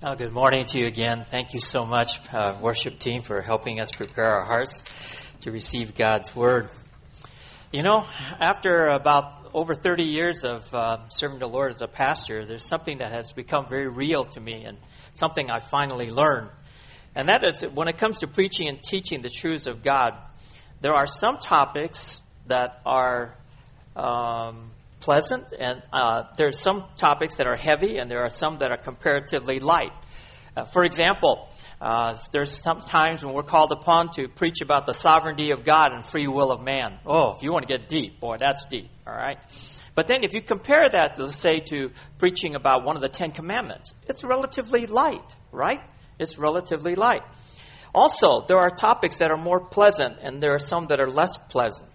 Good morning to you again. Thank you so much, uh, worship team, for helping us prepare our hearts to receive God's word. You know, after about over 30 years of uh, serving the Lord as a pastor, there's something that has become very real to me and something I finally learned. And that is when it comes to preaching and teaching the truths of God, there are some topics that are um, pleasant, and uh, there are some topics that are heavy, and there are some that are comparatively light. Uh, for example, uh, there's some times when we're called upon to preach about the sovereignty of God and free will of man. Oh, if you want to get deep, boy, that's deep, all right? But then if you compare that, let's say, to preaching about one of the Ten Commandments, it's relatively light, right? It's relatively light. Also, there are topics that are more pleasant, and there are some that are less pleasant.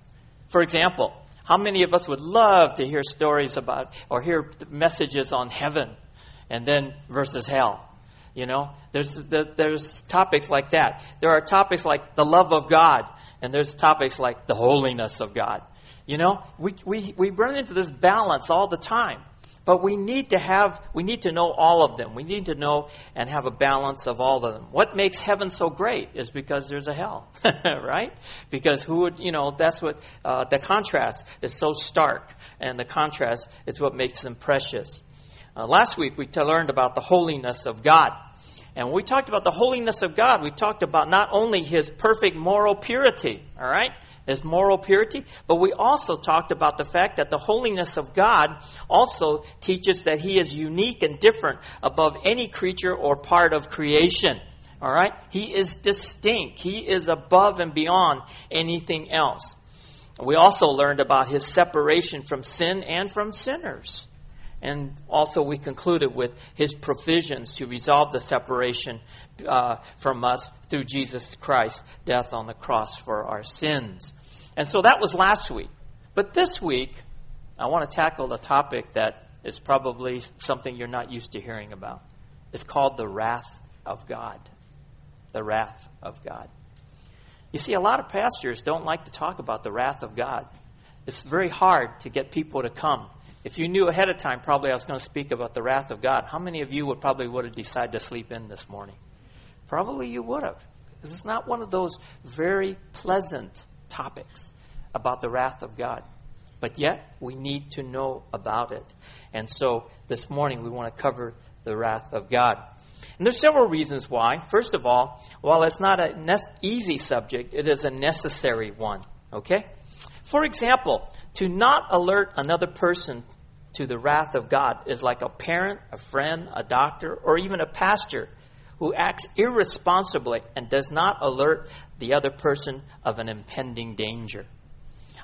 For example, how many of us would love to hear stories about or hear messages on heaven and then versus hell? You know, there's there's topics like that. There are topics like the love of God, and there's topics like the holiness of God. You know, we we we run into this balance all the time. But we need to have, we need to know all of them. We need to know and have a balance of all of them. What makes heaven so great is because there's a hell, right? Because who would, you know, that's what, uh, the contrast is so stark. And the contrast is what makes them precious. Uh, last week we learned about the holiness of God. And when we talked about the holiness of God, we talked about not only His perfect moral purity, all right? As moral purity, but we also talked about the fact that the holiness of God also teaches that He is unique and different above any creature or part of creation. All right? He is distinct. He is above and beyond anything else. We also learned about His separation from sin and from sinners. And also, we concluded with his provisions to resolve the separation uh, from us through Jesus Christ's death on the cross for our sins. And so that was last week. But this week, I want to tackle a topic that is probably something you're not used to hearing about. It's called the wrath of God. The wrath of God. You see, a lot of pastors don't like to talk about the wrath of God. It's very hard to get people to come if you knew ahead of time, probably I was going to speak about the wrath of God. How many of you would probably would have decided to sleep in this morning? Probably you would have. This is not one of those very pleasant topics about the wrath of God. But yet, we need to know about it. And so, this morning, we want to cover the wrath of God. And there's several reasons why. First of all, while it's not an easy subject, it is a necessary one. Okay? For example, to not alert another person to the wrath of God is like a parent, a friend, a doctor, or even a pastor who acts irresponsibly and does not alert the other person of an impending danger.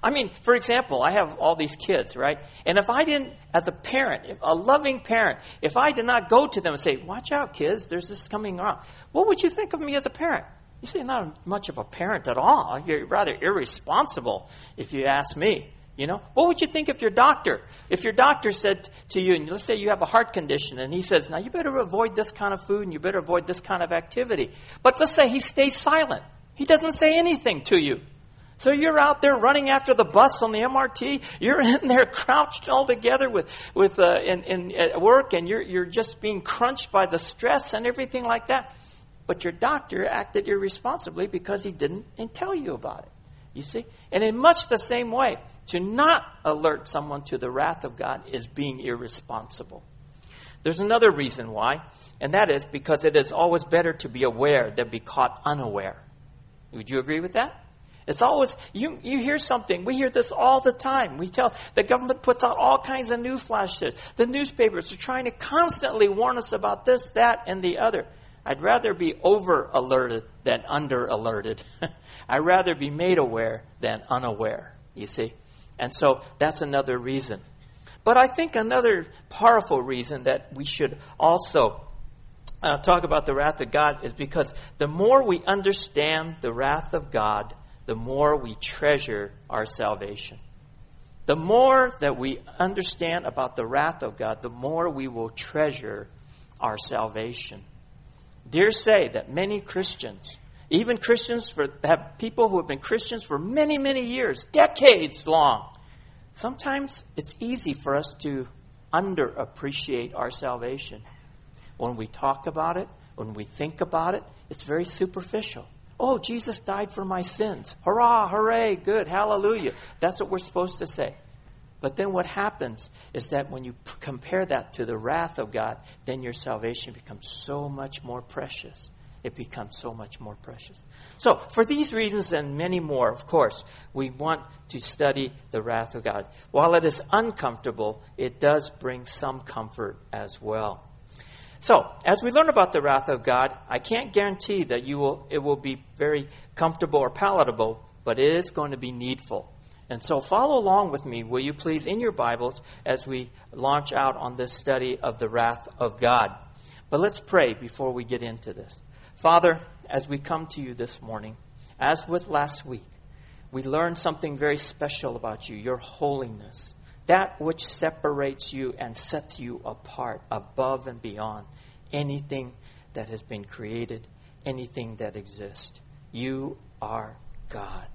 I mean, for example, I have all these kids, right? And if I didn't, as a parent, if a loving parent, if I did not go to them and say, watch out, kids, there's this coming around, what would you think of me as a parent? You say, not much of a parent at all. You're rather irresponsible, if you ask me. You know, what would you think if your doctor, if your doctor said to you, and let's say you have a heart condition, and he says, now you better avoid this kind of food and you better avoid this kind of activity. But let's say he stays silent. He doesn't say anything to you. So you're out there running after the bus on the MRT. You're in there crouched all together with, with, uh, in, in, at work and you're, you're just being crunched by the stress and everything like that. But your doctor acted irresponsibly because he didn't tell you about it. You see? And in much the same way, to not alert someone to the wrath of God is being irresponsible. There's another reason why, and that is because it is always better to be aware than be caught unaware. Would you agree with that? It's always, you, you hear something. We hear this all the time. We tell, the government puts out all kinds of news flashes. The newspapers are trying to constantly warn us about this, that, and the other. I'd rather be over alerted than under alerted. I'd rather be made aware than unaware, you see. And so that's another reason. But I think another powerful reason that we should also uh, talk about the wrath of God is because the more we understand the wrath of God, the more we treasure our salvation. The more that we understand about the wrath of God, the more we will treasure our salvation. Dare say that many Christians, even Christians for have people who have been Christians for many, many years, decades long, sometimes it's easy for us to underappreciate our salvation. when we talk about it, when we think about it, it's very superficial. Oh, Jesus died for my sins. Hurrah, hooray, good, hallelujah. That's what we're supposed to say. But then what happens is that when you p- compare that to the wrath of God, then your salvation becomes so much more precious. It becomes so much more precious. So, for these reasons and many more, of course, we want to study the wrath of God. While it is uncomfortable, it does bring some comfort as well. So, as we learn about the wrath of God, I can't guarantee that you will, it will be very comfortable or palatable, but it is going to be needful. And so, follow along with me, will you please, in your Bibles, as we launch out on this study of the wrath of God. But let's pray before we get into this. Father, as we come to you this morning, as with last week, we learned something very special about you, your holiness that which separates you and sets you apart above and beyond anything that has been created, anything that exists. You are God.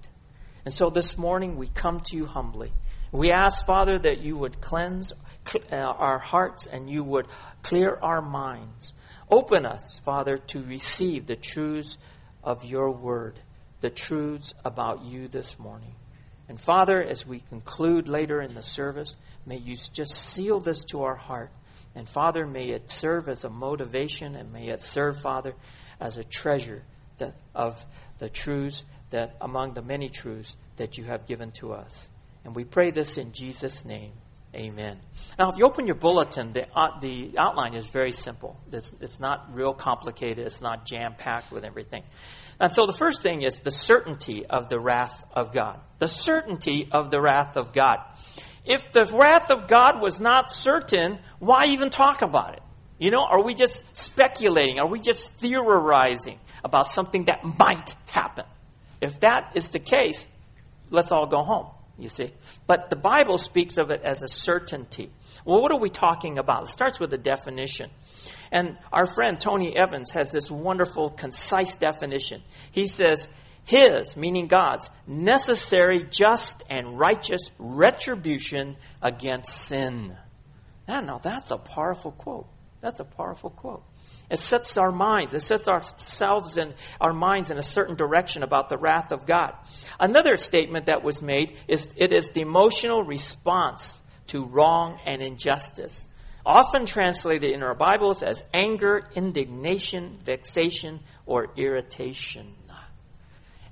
And so this morning we come to you humbly. We ask, Father, that you would cleanse uh, our hearts and you would clear our minds. Open us, Father, to receive the truths of your word, the truths about you this morning. And Father, as we conclude later in the service, may you just seal this to our heart. And Father, may it serve as a motivation and may it serve, Father, as a treasure that, of the truths that among the many truths that you have given to us. And we pray this in Jesus' name. Amen. Now, if you open your bulletin, the, uh, the outline is very simple. It's, it's not real complicated. It's not jam packed with everything. And so the first thing is the certainty of the wrath of God. The certainty of the wrath of God. If the wrath of God was not certain, why even talk about it? You know, are we just speculating? Are we just theorizing about something that might happen? If that is the case, let's all go home, you see. But the Bible speaks of it as a certainty. Well, what are we talking about? It starts with a definition. And our friend Tony Evans has this wonderful, concise definition. He says, His, meaning God's, necessary, just, and righteous retribution against sin. Now, now that's a powerful quote. That's a powerful quote. It sets our minds, it sets ourselves and our minds in a certain direction about the wrath of God. Another statement that was made is it is the emotional response to wrong and injustice often translated in our Bibles as anger, indignation, vexation, or irritation.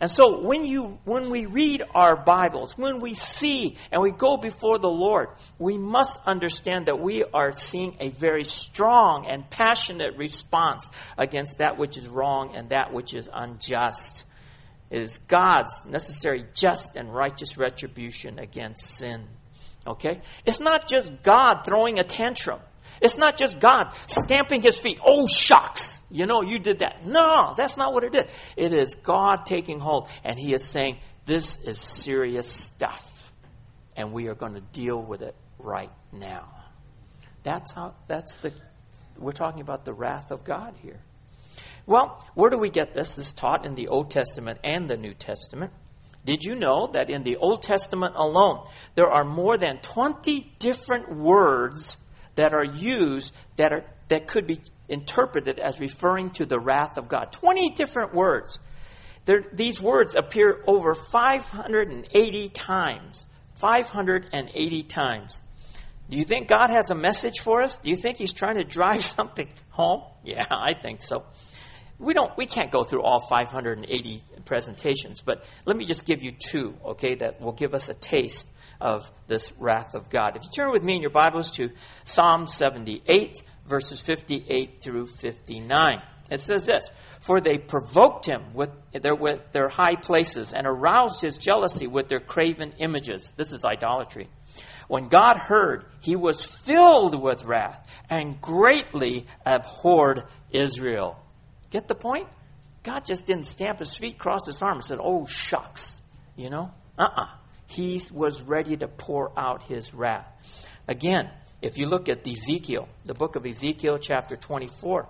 And so when you when we read our Bibles, when we see and we go before the Lord, we must understand that we are seeing a very strong and passionate response against that which is wrong and that which is unjust. It is God's necessary just and righteous retribution against sin. Okay? It's not just God throwing a tantrum. It's not just God stamping his feet. Oh, shucks. You know, you did that. No, that's not what it is. It is God taking hold, and he is saying, this is serious stuff, and we are going to deal with it right now. That's how, that's the, we're talking about the wrath of God here. Well, where do we get this? This is taught in the Old Testament and the New Testament. Did you know that in the Old Testament alone, there are more than 20 different words that are used that, are, that could be interpreted as referring to the wrath of God? 20 different words. There, these words appear over 580 times. 580 times. Do you think God has a message for us? Do you think He's trying to drive something home? Yeah, I think so we don't we can't go through all 580 presentations but let me just give you two okay that will give us a taste of this wrath of god if you turn with me in your bibles to psalm 78 verses 58 through 59 it says this for they provoked him with their, with their high places and aroused his jealousy with their graven images this is idolatry when God heard, he was filled with wrath and greatly abhorred Israel. Get the point? God just didn't stamp his feet, cross his arms, and said, Oh, shucks. You know? Uh uh-uh. uh He was ready to pour out his wrath. Again, if you look at Ezekiel, the book of Ezekiel, chapter 24,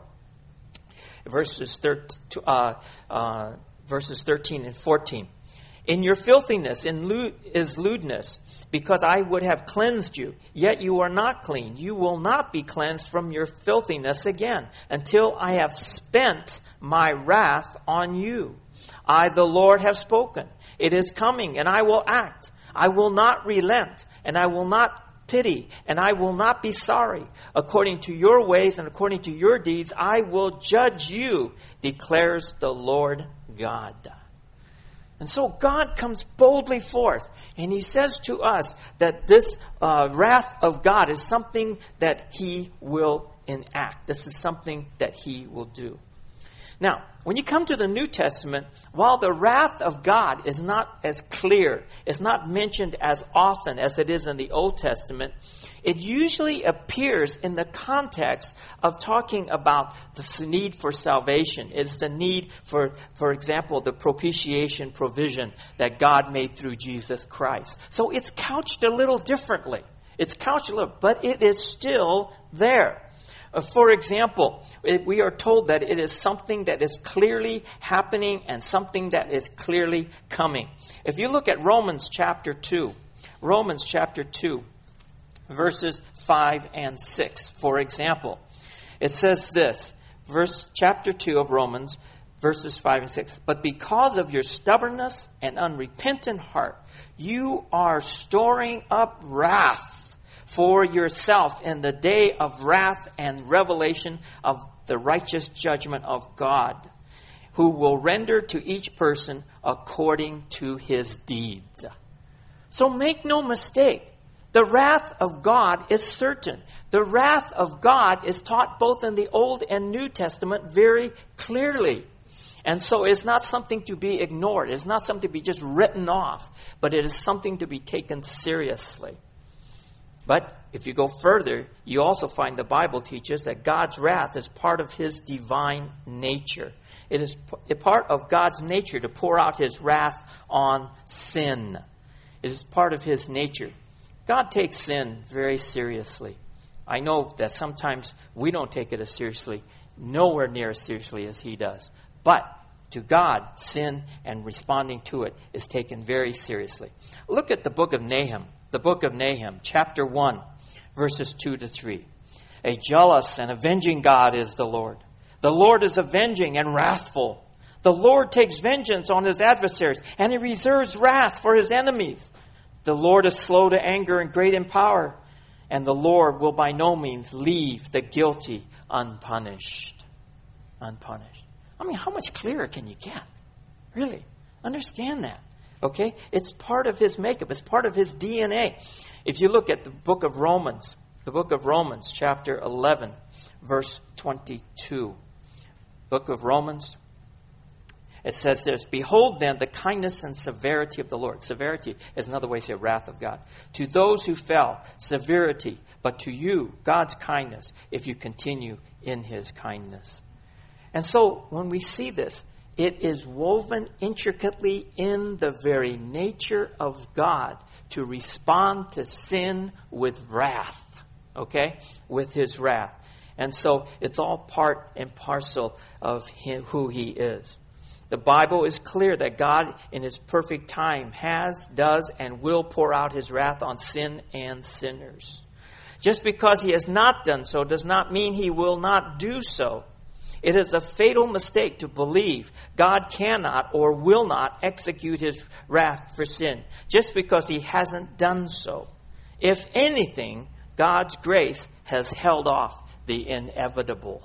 verses, thir- uh, uh, verses 13 and 14. In your filthiness in lewd, is lewdness, because I would have cleansed you. Yet you are not clean. You will not be cleansed from your filthiness again, until I have spent my wrath on you. I, the Lord, have spoken. It is coming, and I will act. I will not relent, and I will not pity, and I will not be sorry. According to your ways and according to your deeds, I will judge you, declares the Lord God. And so God comes boldly forth, and He says to us that this uh, wrath of God is something that He will enact. This is something that He will do. Now, when you come to the New Testament, while the wrath of God is not as clear, it's not mentioned as often as it is in the Old Testament, it usually appears in the context of talking about the need for salvation. It's the need for, for example, the propitiation provision that God made through Jesus Christ. So it's couched a little differently. It's couched a little, but it is still there. Uh, for example, we are told that it is something that is clearly happening and something that is clearly coming. If you look at Romans chapter 2, Romans chapter 2, verses 5 and 6, for example, it says this, verse chapter 2 of Romans, verses 5 and 6. But because of your stubbornness and unrepentant heart, you are storing up wrath for yourself in the day of wrath and revelation of the righteous judgment of God, who will render to each person according to his deeds. So make no mistake. The wrath of God is certain. The wrath of God is taught both in the Old and New Testament very clearly. And so it's not something to be ignored. It's not something to be just written off, but it is something to be taken seriously. But if you go further, you also find the Bible teaches that God's wrath is part of his divine nature. It is part of God's nature to pour out his wrath on sin. It is part of his nature. God takes sin very seriously. I know that sometimes we don't take it as seriously, nowhere near as seriously as he does. But to God, sin and responding to it is taken very seriously. Look at the book of Nahum the book of Nahum, chapter 1, verses 2 to 3. A jealous and avenging God is the Lord. The Lord is avenging and wrathful. The Lord takes vengeance on his adversaries, and he reserves wrath for his enemies. The Lord is slow to anger and great in power, and the Lord will by no means leave the guilty unpunished. Unpunished. I mean, how much clearer can you get? Really? Understand that. Okay? It's part of his makeup, it's part of his DNA. If you look at the book of Romans, the book of Romans, chapter 11, verse 22. Book of Romans, it says this Behold then the kindness and severity of the Lord. Severity is another way to say wrath of God. To those who fell, severity, but to you, God's kindness, if you continue in his kindness. And so when we see this, it is woven intricately in the very nature of God to respond to sin with wrath. Okay? With his wrath. And so it's all part and parcel of him, who he is. The Bible is clear that God, in his perfect time, has, does, and will pour out his wrath on sin and sinners. Just because he has not done so does not mean he will not do so. It is a fatal mistake to believe God cannot or will not execute his wrath for sin just because he hasn't done so. If anything, God's grace has held off the inevitable.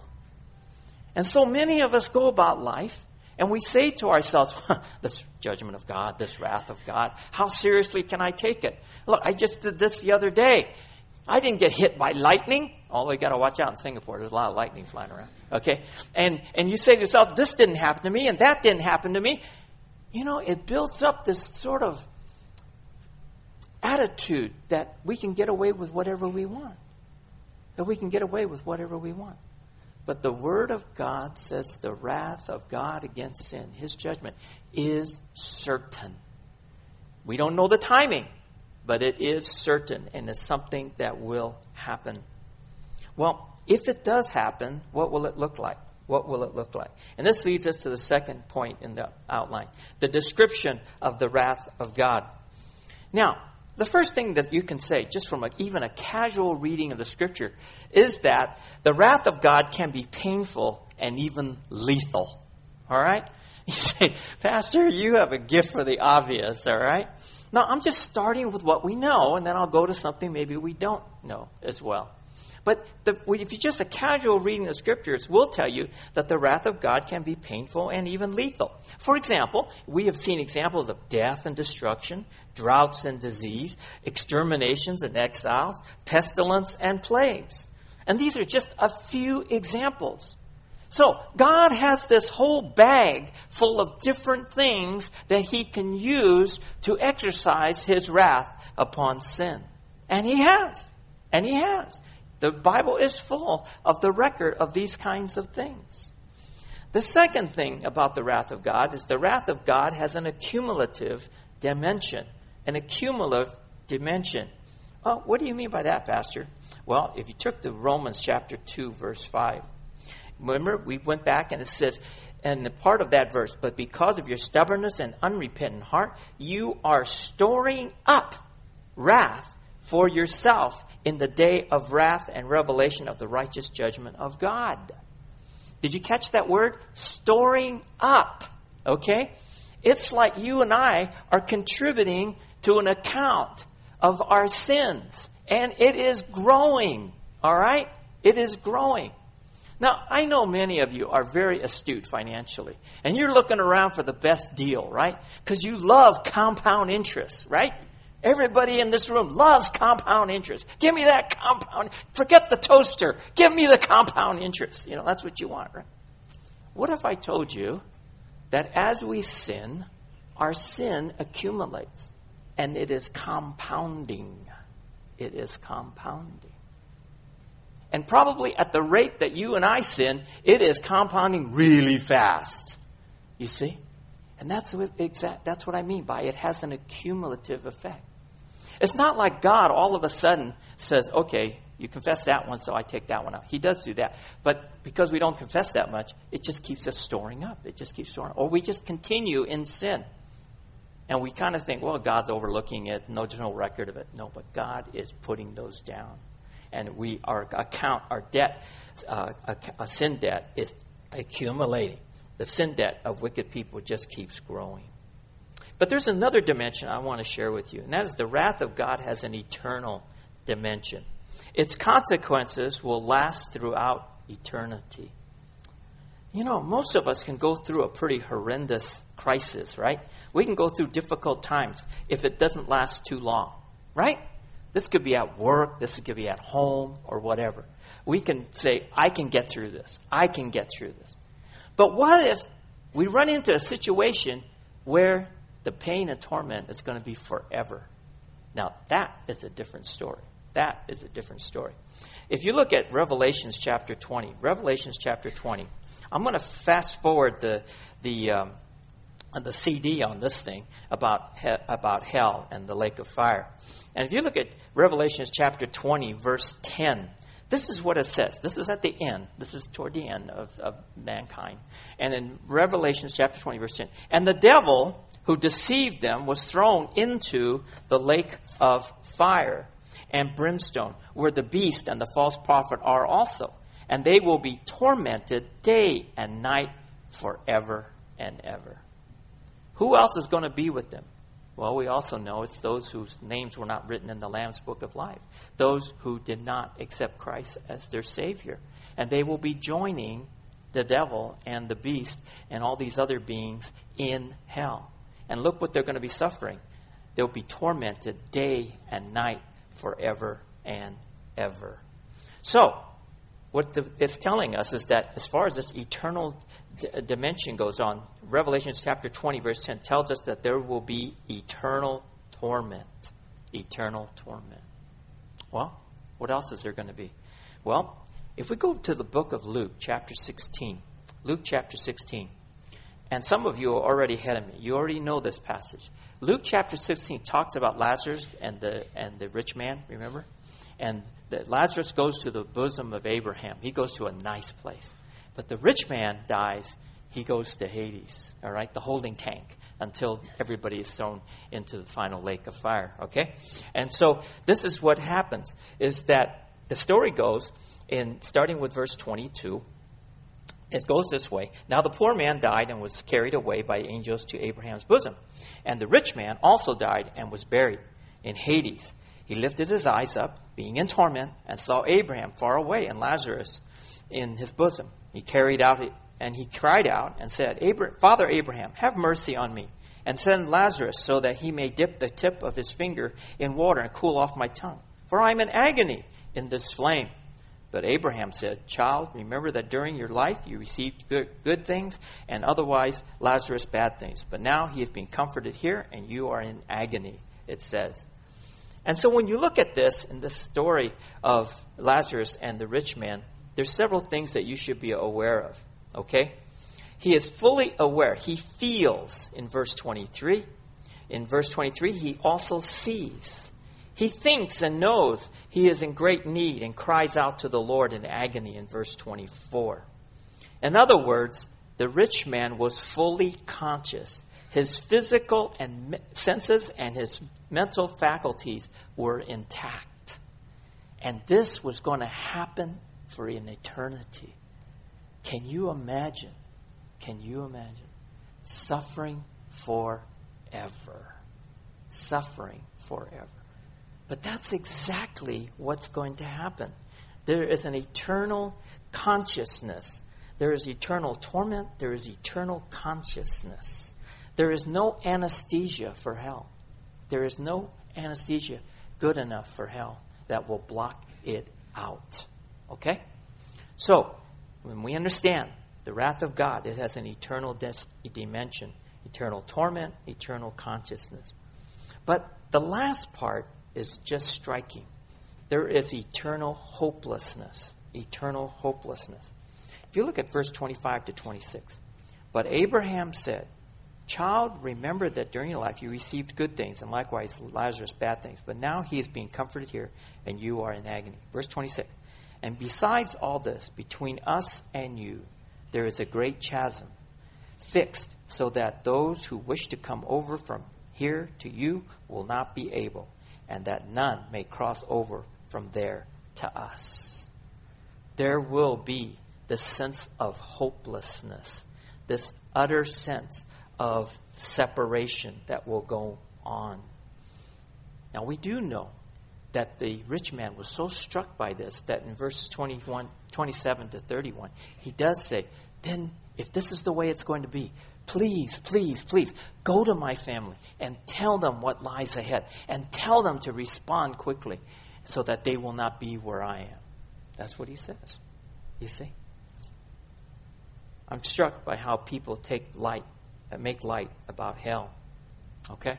And so many of us go about life and we say to ourselves, this judgment of God, this wrath of God, how seriously can I take it? Look, I just did this the other day. I didn't get hit by lightning. Although you got to watch out in Singapore, there's a lot of lightning flying around. Okay, and and you say to yourself, "This didn't happen to me, and that didn't happen to me." You know, it builds up this sort of attitude that we can get away with whatever we want. That we can get away with whatever we want. But the Word of God says the wrath of God against sin, His judgment, is certain. We don't know the timing but it is certain and is something that will happen. Well, if it does happen, what will it look like? What will it look like? And this leads us to the second point in the outline the description of the wrath of God. Now, the first thing that you can say, just from a, even a casual reading of the scripture, is that the wrath of God can be painful and even lethal. All right? You say, Pastor, you have a gift for the obvious, all right? Now, I'm just starting with what we know, and then I'll go to something maybe we don't know as well. But the, if you just a casual reading of the scriptures will tell you that the wrath of God can be painful and even lethal. For example, we have seen examples of death and destruction, droughts and disease, exterminations and exiles, pestilence and plagues. And these are just a few examples. So, God has this whole bag full of different things that He can use to exercise His wrath upon sin. And He has. And He has. The Bible is full of the record of these kinds of things. The second thing about the wrath of God is the wrath of God has an accumulative dimension. An accumulative dimension. Oh, what do you mean by that, Pastor? Well, if you took the Romans chapter 2, verse 5, remember we went back and it says, and the part of that verse, but because of your stubbornness and unrepentant heart, you are storing up wrath for yourself in the day of wrath and revelation of the righteous judgment of God. Did you catch that word? Storing up. Okay? It's like you and I are contributing to an account of our sins. And it is growing. All right? It is growing. Now, I know many of you are very astute financially, and you're looking around for the best deal, right? Because you love compound interest, right? Everybody in this room loves compound interest. Give me that compound. Forget the toaster. Give me the compound interest. You know, that's what you want, right? What if I told you that as we sin, our sin accumulates and it is compounding? It is compounding. And probably at the rate that you and I sin, it is compounding really fast. You see? And that's what, exact, that's what I mean by it has an accumulative effect. It's not like God all of a sudden says, okay, you confess that one, so I take that one out. He does do that. But because we don't confess that much, it just keeps us storing up. It just keeps storing up. Or we just continue in sin. And we kind of think, well, God's overlooking it. No, there's no record of it. No, but God is putting those down. And we, our account, our debt, uh, a, a sin debt is accumulating. The sin debt of wicked people just keeps growing. But there's another dimension I want to share with you, and that is the wrath of God has an eternal dimension. Its consequences will last throughout eternity. You know, most of us can go through a pretty horrendous crisis, right? We can go through difficult times if it doesn't last too long, right? This could be at work, this could be at home, or whatever. We can say, I can get through this. I can get through this. But what if we run into a situation where the pain and torment is going to be forever. Now, that is a different story. That is a different story. If you look at Revelations chapter 20, Revelations chapter 20, I'm going to fast forward the, the, um, the CD on this thing about, he, about hell and the lake of fire. And if you look at Revelations chapter 20, verse 10, this is what it says. This is at the end. This is toward the end of, of mankind. And in Revelations chapter 20, verse 10, and the devil who deceived them was thrown into the lake of fire and brimstone, where the beast and the false prophet are also. And they will be tormented day and night forever and ever. Who else is going to be with them? Well, we also know it's those whose names were not written in the Lamb's book of life, those who did not accept Christ as their Savior. And they will be joining the devil and the beast and all these other beings in hell. And look what they're going to be suffering. They'll be tormented day and night forever and ever. So, what the, it's telling us is that as far as this eternal d- uh, dimension goes on, Revelation chapter 20, verse 10 tells us that there will be eternal torment. Eternal torment. Well, what else is there going to be? Well, if we go to the book of Luke, chapter 16, Luke chapter 16, and some of you are already ahead of me. You already know this passage. Luke chapter 16 talks about Lazarus and the, and the rich man, remember? And Lazarus goes to the bosom of Abraham. He goes to a nice place. But the rich man dies, he goes to Hades, all right, the holding tank, until everybody is thrown into the final lake of fire, okay? And so this is what happens, is that the story goes, in starting with verse 22, it goes this way. Now the poor man died and was carried away by angels to Abraham's bosom. And the rich man also died and was buried in Hades. He lifted his eyes up, being in torment, and saw Abraham far away and Lazarus in his bosom. He carried out and he cried out and said, Father Abraham, have mercy on me, and send Lazarus so that he may dip the tip of his finger in water and cool off my tongue, for I am in agony in this flame. But Abraham said, Child, remember that during your life you received good, good things, and otherwise Lazarus bad things. But now he is being comforted here, and you are in agony, it says. And so when you look at this in this story of Lazarus and the rich man, there's several things that you should be aware of. Okay? He is fully aware. He feels in verse 23. In verse 23, he also sees. He thinks and knows he is in great need and cries out to the Lord in agony in verse 24. In other words, the rich man was fully conscious. His physical and senses and his mental faculties were intact. And this was going to happen for an eternity. Can you imagine? Can you imagine? Suffering forever. Suffering forever. But that's exactly what's going to happen. There is an eternal consciousness. There is eternal torment. There is eternal consciousness. There is no anesthesia for hell. There is no anesthesia good enough for hell that will block it out. Okay? So, when we understand the wrath of God, it has an eternal dimension, eternal torment, eternal consciousness. But the last part is just striking. There is eternal hopelessness. Eternal hopelessness. If you look at verse 25 to 26, but Abraham said, Child, remember that during your life you received good things, and likewise Lazarus bad things. But now he is being comforted here, and you are in agony. Verse 26. And besides all this, between us and you, there is a great chasm, fixed so that those who wish to come over from here to you will not be able, and that none may cross over from there to us. There will be this sense of hopelessness, this utter sense of separation that will go on. Now, we do know that the rich man was so struck by this that in verses 21, 27 to 31, he does say, Then, if this is the way it's going to be, please, please, please go to my family and tell them what lies ahead and tell them to respond quickly so that they will not be where I am. That's what he says. You see? I'm struck by how people take light, uh, make light about hell. Okay?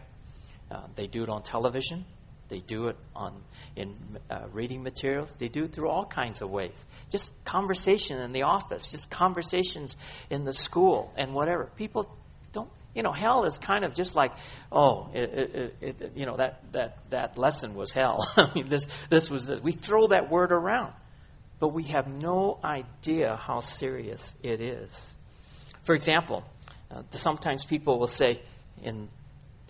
Uh, they do it on television. They do it on in uh, reading materials. They do it through all kinds of ways. Just conversation in the office, just conversations in the school, and whatever. People don't, you know, hell is kind of just like, oh, it, it, it, you know, that that that lesson was hell. I mean, this this was this. We throw that word around, but we have no idea how serious it is. For example, uh, sometimes people will say, in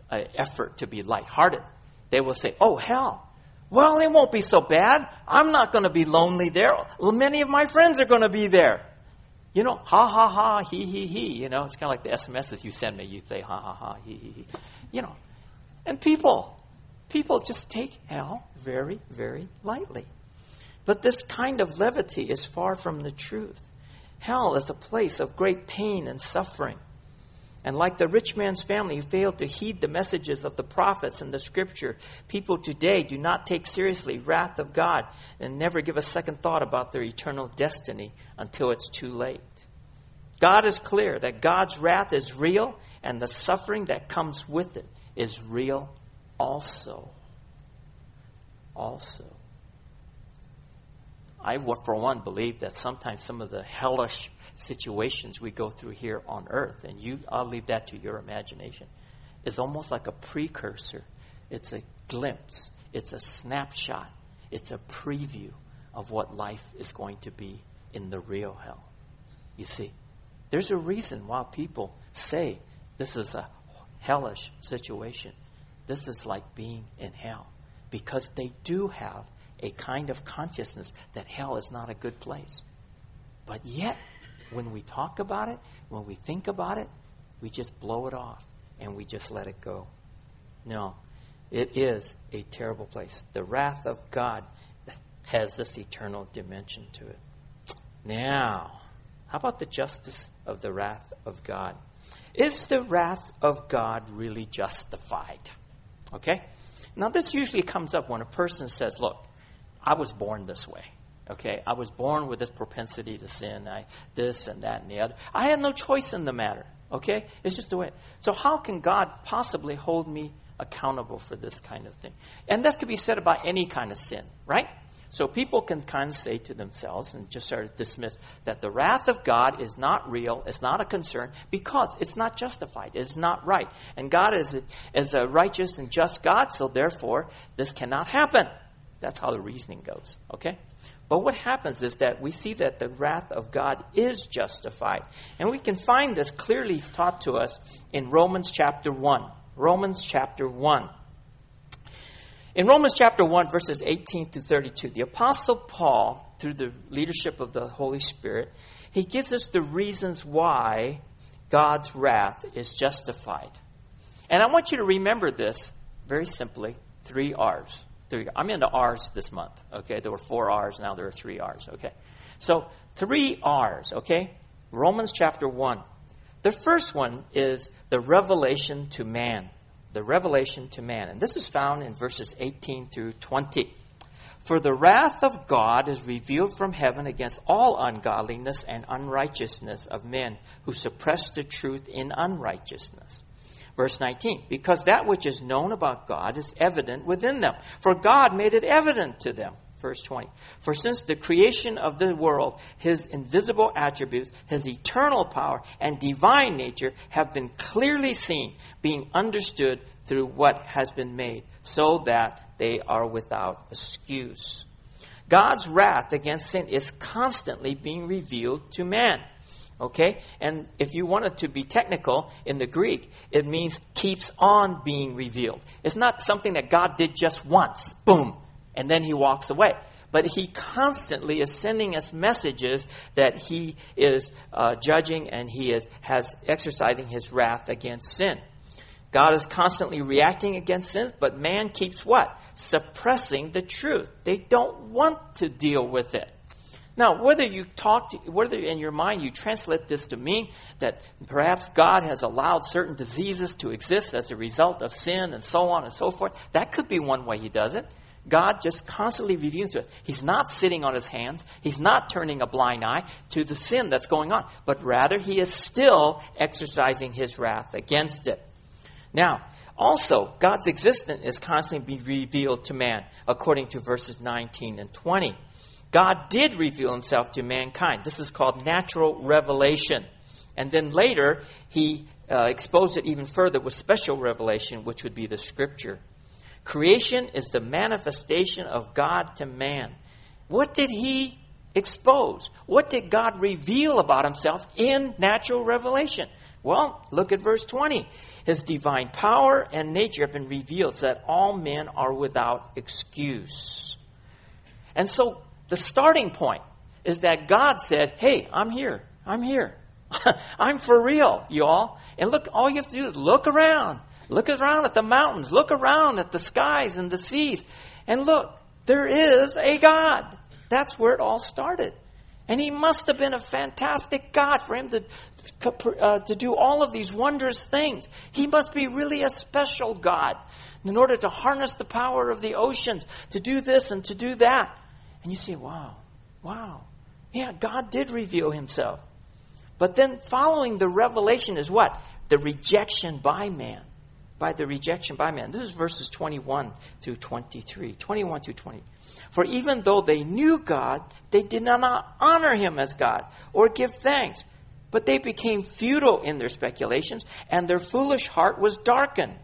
an effort to be lighthearted they will say, Oh, hell. Well, it won't be so bad. I'm not going to be lonely there. Well, many of my friends are going to be there. You know, ha ha ha, he he he. You know, it's kind of like the SMSs you send me. You say ha ha ha, he he he. You know, and people, people just take hell very, very lightly. But this kind of levity is far from the truth. Hell is a place of great pain and suffering. And like the rich man's family who failed to heed the messages of the prophets and the scripture, people today do not take seriously wrath of God and never give a second thought about their eternal destiny until it's too late. God is clear that God's wrath is real and the suffering that comes with it is real also. Also. I, for one, believe that sometimes some of the hellish situations we go through here on earth, and you, I'll leave that to your imagination, is almost like a precursor. It's a glimpse, it's a snapshot, it's a preview of what life is going to be in the real hell. you see. There's a reason why people say this is a hellish situation. This is like being in hell. Because they do have a kind of consciousness that hell is not a good place. But yet, when we talk about it, when we think about it, we just blow it off and we just let it go. No, it is a terrible place. The wrath of God has this eternal dimension to it. Now, how about the justice of the wrath of God? Is the wrath of God really justified? Okay? Now, this usually comes up when a person says, Look, I was born this way. Okay? I was born with this propensity to sin, I, this and that and the other. I had no choice in the matter. Okay? It's just the way. So, how can God possibly hold me accountable for this kind of thing? And that could be said about any kind of sin, right? So people can kind of say to themselves and just sort of dismiss that the wrath of God is not real, it's not a concern, because it's not justified, it's not right. And God is a, is a righteous and just God, so therefore this cannot happen. That's how the reasoning goes, okay? But what happens is that we see that the wrath of God is justified. And we can find this clearly taught to us in Romans chapter 1. Romans chapter 1. In Romans chapter 1, verses 18 to 32, the Apostle Paul, through the leadership of the Holy Spirit, he gives us the reasons why God's wrath is justified. And I want you to remember this very simply three R's. I'm into R's this month, okay? There were four R's, now there are three R's, okay? So, three R's, okay? Romans chapter 1. The first one is the revelation to man the revelation to man. And this is found in verses 18 through 20. For the wrath of God is revealed from heaven against all ungodliness and unrighteousness of men who suppress the truth in unrighteousness. Verse 19, because that which is known about God is evident within them, for God made it evident to them verse 20. For since the creation of the world, his invisible attributes, his eternal power, and divine nature have been clearly seen, being understood through what has been made, so that they are without excuse. God's wrath against sin is constantly being revealed to man. Okay? And if you wanted to be technical in the Greek, it means keeps on being revealed. It's not something that God did just once. Boom and then he walks away. But he constantly is sending us messages that he is uh, judging and he is has exercising his wrath against sin. God is constantly reacting against sin, but man keeps what? Suppressing the truth. They don't want to deal with it. Now, whether you talk, to, whether in your mind you translate this to mean that perhaps God has allowed certain diseases to exist as a result of sin and so on and so forth, that could be one way he does it. God just constantly reveals to us. He's not sitting on his hands. He's not turning a blind eye to the sin that's going on, but rather he is still exercising his wrath against it. Now, also, God's existence is constantly being revealed to man, according to verses 19 and 20. God did reveal himself to mankind. This is called natural revelation. And then later, he uh, exposed it even further with special revelation, which would be the scripture. Creation is the manifestation of God to man. What did he expose? What did God reveal about himself in natural revelation? Well, look at verse 20. His divine power and nature have been revealed so that all men are without excuse. And so the starting point is that God said, Hey, I'm here. I'm here. I'm for real, y'all. And look, all you have to do is look around. Look around at the mountains. Look around at the skies and the seas. And look, there is a God. That's where it all started. And he must have been a fantastic God for him to, uh, to do all of these wondrous things. He must be really a special God in order to harness the power of the oceans, to do this and to do that. And you say, wow, wow. Yeah, God did reveal himself. But then following the revelation is what? The rejection by man by the rejection by man. This is verses 21 through 23. 21 through 20. For even though they knew God, they did not honor him as God or give thanks. But they became futile in their speculations, and their foolish heart was darkened.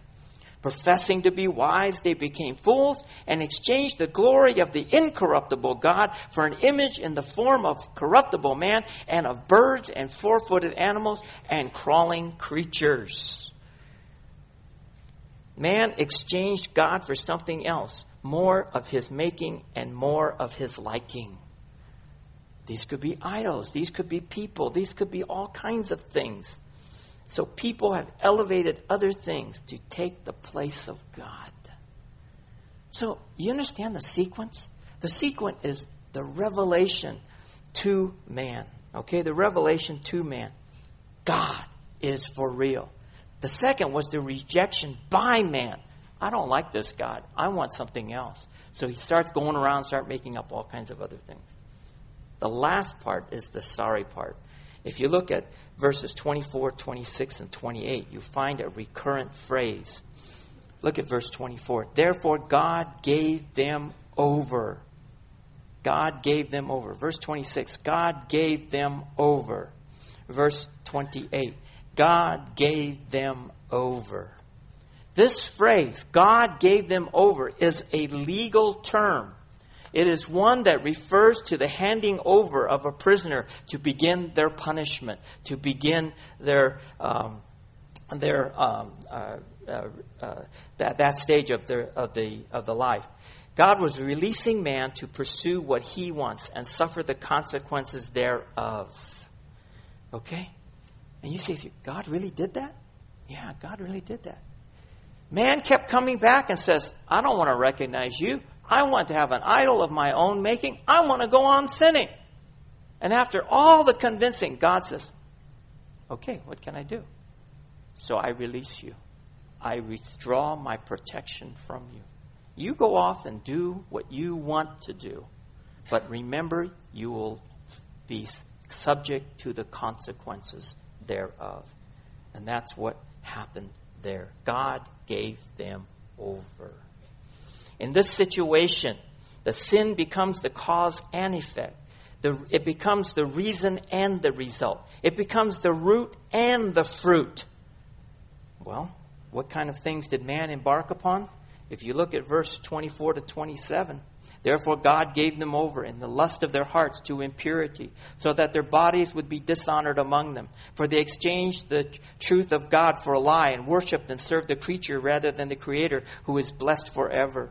Professing to be wise, they became fools and exchanged the glory of the incorruptible God for an image in the form of corruptible man and of birds and four footed animals and crawling creatures. Man exchanged God for something else, more of his making and more of his liking. These could be idols, these could be people, these could be all kinds of things. So people have elevated other things to take the place of God. So you understand the sequence? The sequence is the revelation to man. Okay, the revelation to man. God is for real. The second was the rejection by man. I don't like this God. I want something else. So he starts going around, start making up all kinds of other things. The last part is the sorry part. If you look at verses 24, 26, and 28, you find a recurrent phrase. Look at verse 24. Therefore, God gave them over. God gave them over. Verse 26. God gave them over. Verse 28. God gave them over. This phrase, God gave them over, is a legal term. It is one that refers to the handing over of a prisoner to begin their punishment, to begin their, um, their um, uh, uh, uh, that, that stage of, their, of, the, of the life. God was releasing man to pursue what he wants and suffer the consequences thereof. Okay? And you say, God really did that? Yeah, God really did that. Man kept coming back and says, I don't want to recognize you. I want to have an idol of my own making. I want to go on sinning. And after all the convincing, God says, Okay, what can I do? So I release you. I withdraw my protection from you. You go off and do what you want to do. But remember, you will be subject to the consequences thereof. And that's what happened there. God gave them over. In this situation, the sin becomes the cause and effect. The, it becomes the reason and the result. It becomes the root and the fruit. Well, what kind of things did man embark upon? If you look at verse 24 to 27, Therefore, God gave them over in the lust of their hearts to impurity, so that their bodies would be dishonored among them. For they exchanged the truth of God for a lie and worshipped and served the creature rather than the Creator, who is blessed forever.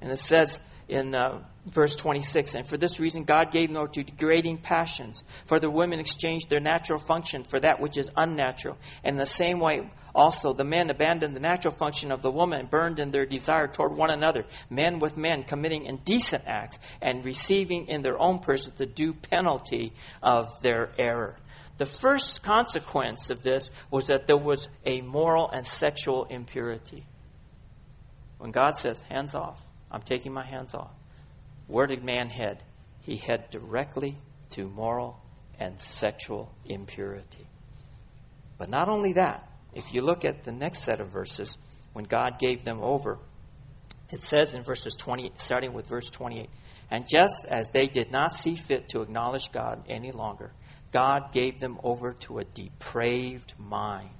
And it says in uh, verse 26 And for this reason, God gave no to degrading passions. For the women exchanged their natural function for that which is unnatural. And in the same way, also, the men abandoned the natural function of the woman burned in their desire toward one another, men with men committing indecent acts and receiving in their own person the due penalty of their error. The first consequence of this was that there was a moral and sexual impurity. When God says, hands off, I'm taking my hands off. Where did man head? He head directly to moral and sexual impurity. But not only that, if you look at the next set of verses, when God gave them over, it says in verses 20, starting with verse 28, and just as they did not see fit to acknowledge God any longer, God gave them over to a depraved mind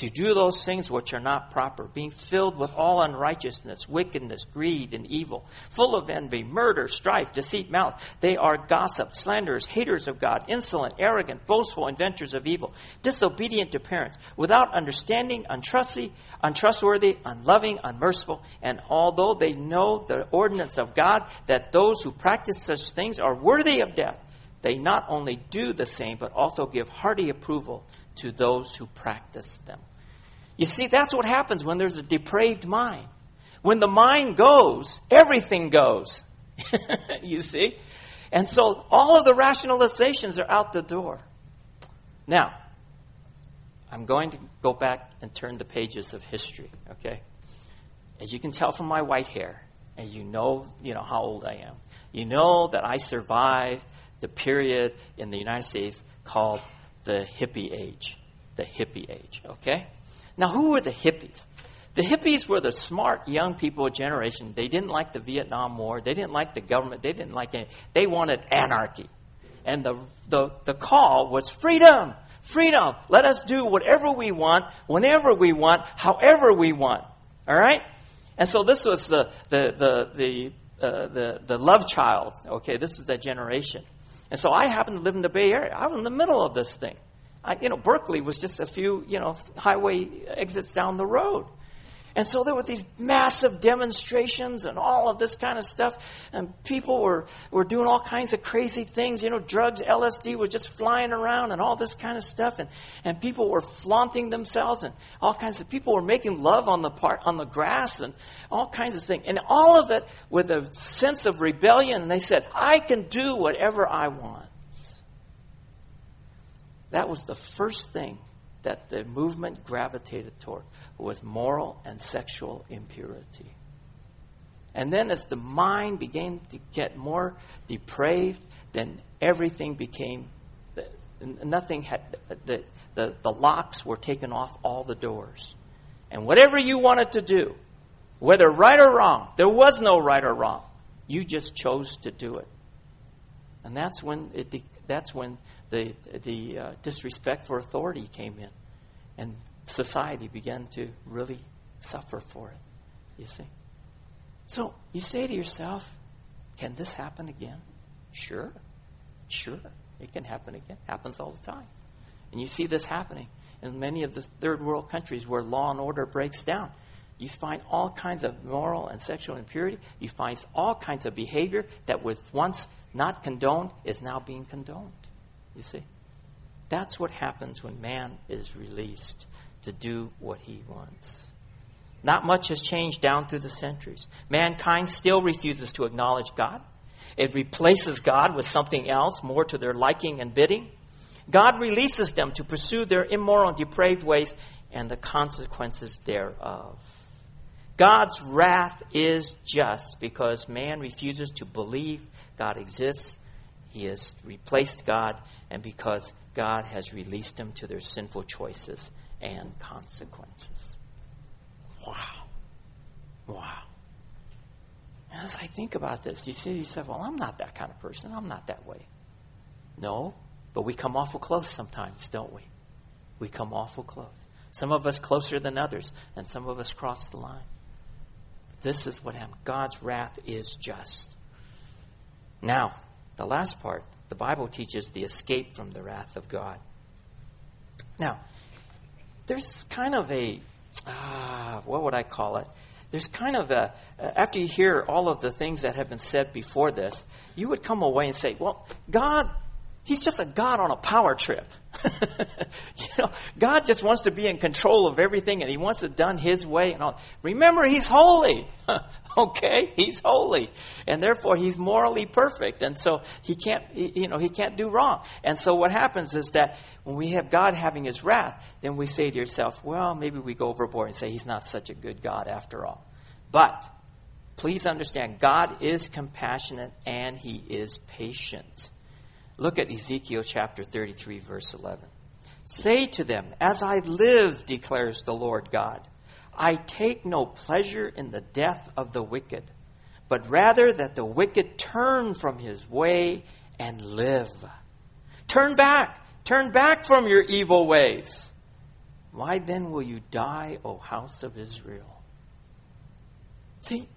to do those things which are not proper, being filled with all unrighteousness, wickedness, greed, and evil, full of envy, murder, strife, deceit, malice. They are gossips, slanderers, haters of God, insolent, arrogant, boastful, inventors of evil, disobedient to parents, without understanding, untrusty, untrustworthy, unloving, unmerciful. And although they know the ordinance of God, that those who practice such things are worthy of death, they not only do the same, but also give hearty approval to those who practice them. You see, that's what happens when there's a depraved mind. When the mind goes, everything goes. you see? And so all of the rationalizations are out the door. Now, I'm going to go back and turn the pages of history, okay? As you can tell from my white hair, and you know, you know how old I am. You know that I survived the period in the United States called the hippie age. The hippie age, okay? Now, who were the hippies? The hippies were the smart young people generation. They didn't like the Vietnam War. They didn't like the government. They didn't like any. They wanted anarchy. And the, the, the call was freedom. Freedom. Let us do whatever we want, whenever we want, however we want. All right? And so this was the, the, the, the, uh, the, the love child. Okay, this is that generation. And so I happened to live in the Bay Area. I was in the middle of this thing. You know, Berkeley was just a few, you know, highway exits down the road. And so there were these massive demonstrations and all of this kind of stuff. And people were, were doing all kinds of crazy things. You know, drugs, LSD was just flying around and all this kind of stuff. And, and people were flaunting themselves and all kinds of people were making love on the part, on the grass and all kinds of things. And all of it with a sense of rebellion. And they said, I can do whatever I want. That was the first thing that the movement gravitated toward was moral and sexual impurity. And then as the mind began to get more depraved, then everything became nothing had the, the, the locks were taken off all the doors. And whatever you wanted to do, whether right or wrong, there was no right or wrong. You just chose to do it. And that's when it that's when the the uh, disrespect for authority came in. And society began to really suffer for it. You see? So you say to yourself, can this happen again? Sure. Sure. It can happen again. Happens all the time. And you see this happening in many of the third world countries where law and order breaks down. You find all kinds of moral and sexual impurity. You find all kinds of behavior that was once not condoned is now being condoned. You see? That's what happens when man is released to do what he wants. Not much has changed down through the centuries. Mankind still refuses to acknowledge God. It replaces God with something else, more to their liking and bidding. God releases them to pursue their immoral and depraved ways and the consequences thereof. God's wrath is just because man refuses to believe God exists. He has replaced God, and because God has released them to their sinful choices and consequences. Wow. Wow. as I think about this, you say to yourself, well, I'm not that kind of person. I'm not that way. No, but we come awful close sometimes, don't we? We come awful close. Some of us closer than others, and some of us cross the line. This is what happened. God's wrath is just. Now, the last part, the Bible teaches the escape from the wrath of God. Now, there's kind of a, uh, what would I call it? There's kind of a, after you hear all of the things that have been said before this, you would come away and say, well, God, He's just a God on a power trip. you know, God just wants to be in control of everything and he wants it done his way and all. Remember, he's holy. okay? He's holy. And therefore he's morally perfect. And so he can't, you know, he can't do wrong. And so what happens is that when we have God having his wrath, then we say to yourself, well, maybe we go overboard and say he's not such a good God after all. But please understand, God is compassionate and he is patient. Look at Ezekiel chapter 33, verse 11. Say to them, As I live, declares the Lord God, I take no pleasure in the death of the wicked, but rather that the wicked turn from his way and live. Turn back, turn back from your evil ways. Why then will you die, O house of Israel? See,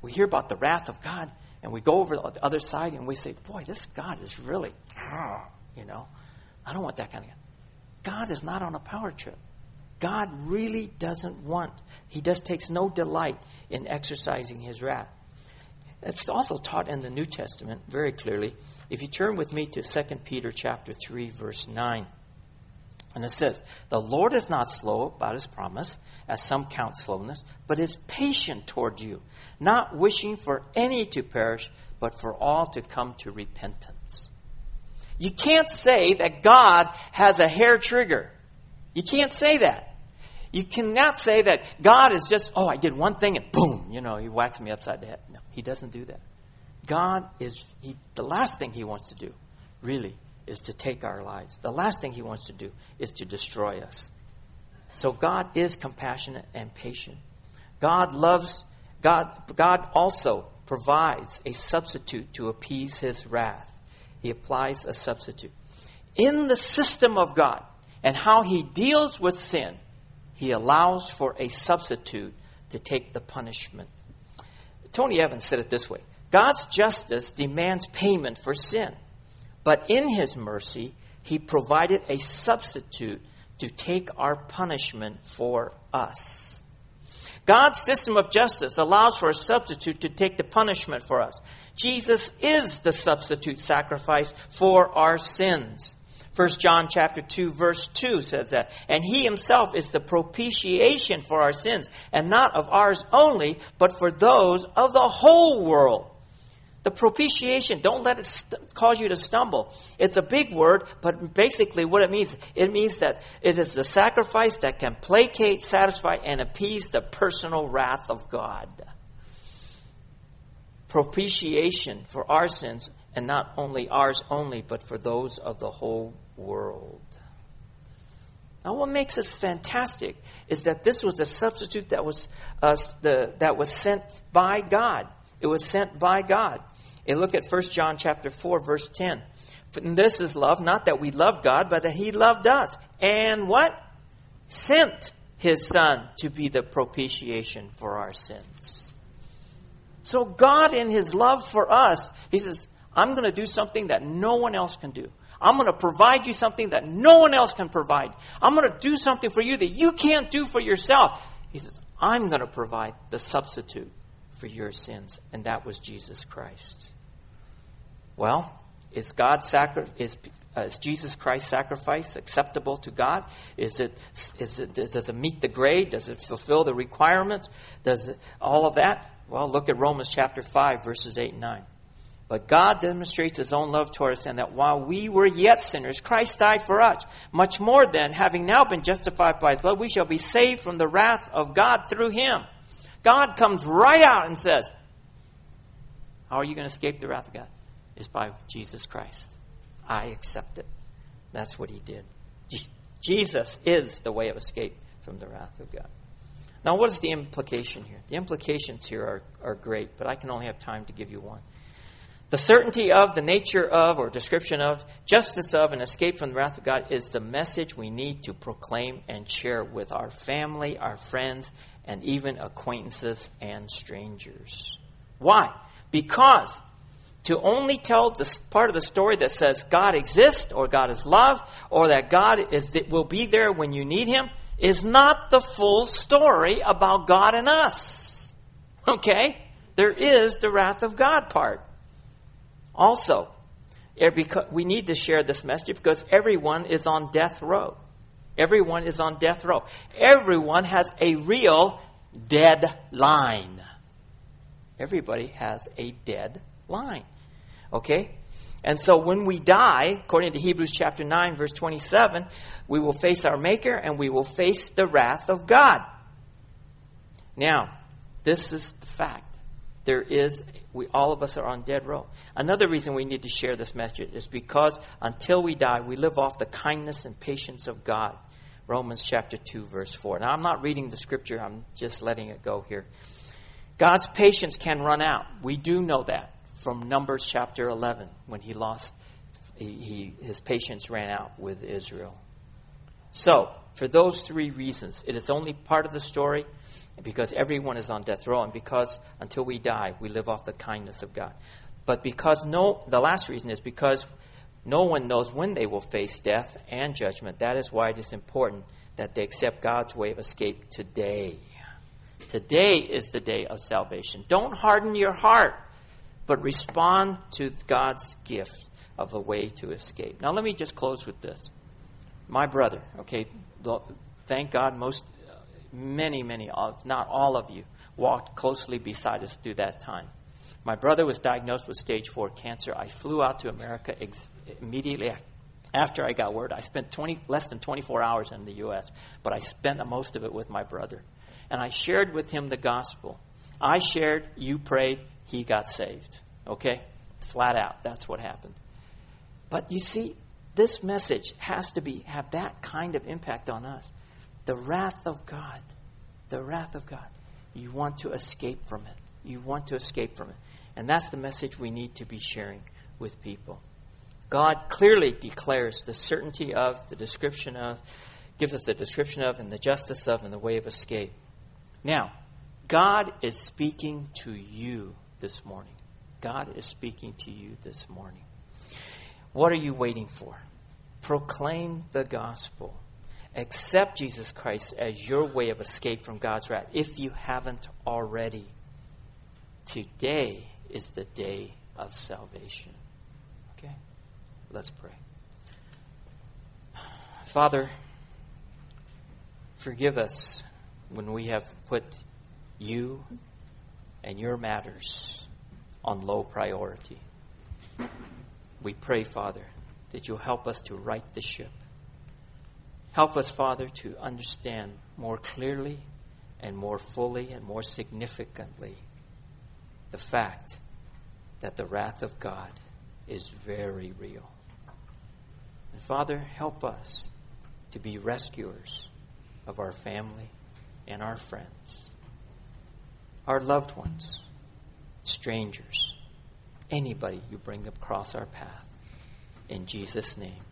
we hear about the wrath of God, and we go over the other side and we say, boy, this God is really, you know, I don't want that kind of God. God is not on a power trip. God really doesn't want, he just takes no delight in exercising his wrath. It's also taught in the New Testament very clearly. If you turn with me to 2 Peter chapter 3 verse 9. And it says, The Lord is not slow about his promise, as some count slowness, but is patient toward you, not wishing for any to perish, but for all to come to repentance. You can't say that God has a hair trigger. You can't say that. You cannot say that God is just, oh, I did one thing and boom, you know, he whacks me upside the head. No, he doesn't do that. God is, he, the last thing he wants to do, really, is to take our lives. The last thing he wants to do is to destroy us. So God is compassionate and patient. God loves, God, God also provides a substitute to appease his wrath. He applies a substitute. In the system of God and how he deals with sin, he allows for a substitute to take the punishment. Tony Evans said it this way God's justice demands payment for sin, but in his mercy, he provided a substitute to take our punishment for us. God's system of justice allows for a substitute to take the punishment for us. Jesus is the substitute sacrifice for our sins. 1 John chapter 2 verse 2 says that. And he himself is the propitiation for our sins, and not of ours only, but for those of the whole world. The propitiation, don't let it st- cause you to stumble. It's a big word, but basically what it means, it means that it is the sacrifice that can placate, satisfy, and appease the personal wrath of God. Propitiation for our sins, and not only ours only, but for those of the whole world. Now, what makes this fantastic is that this was a substitute that was, uh, the, that was sent by God. It was sent by God. And look at 1 John chapter 4, verse 10. And this is love, not that we love God, but that He loved us. And what? Sent His Son to be the propitiation for our sins. So God, in His love for us, He says, I'm going to do something that no one else can do. I'm going to provide you something that no one else can provide. I'm going to do something for you that you can't do for yourself. He says, I'm going to provide the substitute for your sins, and that was Jesus Christ. Well, is God sacri- is, uh, is Jesus Christ's sacrifice acceptable to God? Is it, is it does it meet the grade? Does it fulfill the requirements? Does it, all of that? Well, look at Romans chapter 5 verses 8 and 9. But God demonstrates his own love toward us, and that while we were yet sinners, Christ died for us. Much more then, having now been justified by his blood, we shall be saved from the wrath of God through him. God comes right out and says, How are you going to escape the wrath of God? Is by Jesus Christ. I accept it. That's what he did. Jesus is the way of escape from the wrath of God. Now, what is the implication here? The implications here are, are great, but I can only have time to give you one. The certainty of, the nature of, or description of, justice of, and escape from the wrath of God is the message we need to proclaim and share with our family, our friends, and even acquaintances and strangers. Why? Because to only tell the part of the story that says God exists or God is love or that God is will be there when you need him is not the full story about God and us. Okay? There is the wrath of God part. Also, eh, we need to share this message because everyone is on death row. Everyone is on death row. Everyone has a real deadline. Everybody has a deadline. Okay? And so when we die, according to Hebrews chapter 9, verse 27, we will face our Maker and we will face the wrath of God. Now, this is the fact. There is, we, all of us are on dead row. Another reason we need to share this message is because until we die, we live off the kindness and patience of God. Romans chapter 2, verse 4. Now, I'm not reading the scripture, I'm just letting it go here. God's patience can run out. We do know that from Numbers chapter 11 when he lost, he, he, his patience ran out with Israel. So, for those three reasons, it is only part of the story because everyone is on death row and because until we die, we live off the kindness of God. But because no, the last reason is because no one knows when they will face death and judgment. That is why it is important that they accept God's way of escape today. Today is the day of salvation. Don't harden your heart, but respond to God's gift of a way to escape. Now, let me just close with this. My brother, okay, thank God most, many, many, of, not all of you, walked closely beside us through that time. My brother was diagnosed with stage four cancer. I flew out to America ex- immediately after I got word. I spent 20, less than 24 hours in the U.S., but I spent most of it with my brother. And I shared with him the gospel. I shared, you prayed, he got saved. Okay? Flat out. That's what happened. But you see, this message has to be have that kind of impact on us. The wrath of God. The wrath of God. You want to escape from it. You want to escape from it. And that's the message we need to be sharing with people. God clearly declares the certainty of, the description of, gives us the description of, and the justice of, and the way of escape. Now, God is speaking to you this morning. God is speaking to you this morning. What are you waiting for? Proclaim the gospel. Accept Jesus Christ as your way of escape from God's wrath if you haven't already. Today is the day of salvation. Okay? Let's pray. Father, forgive us when we have put you and your matters on low priority. We pray, Father, that you'll help us to right the ship. Help us, Father, to understand more clearly and more fully and more significantly the fact that the wrath of God is very real. And Father, help us to be rescuers of our family and our friends, our loved ones, strangers, anybody you bring across our path. In Jesus' name.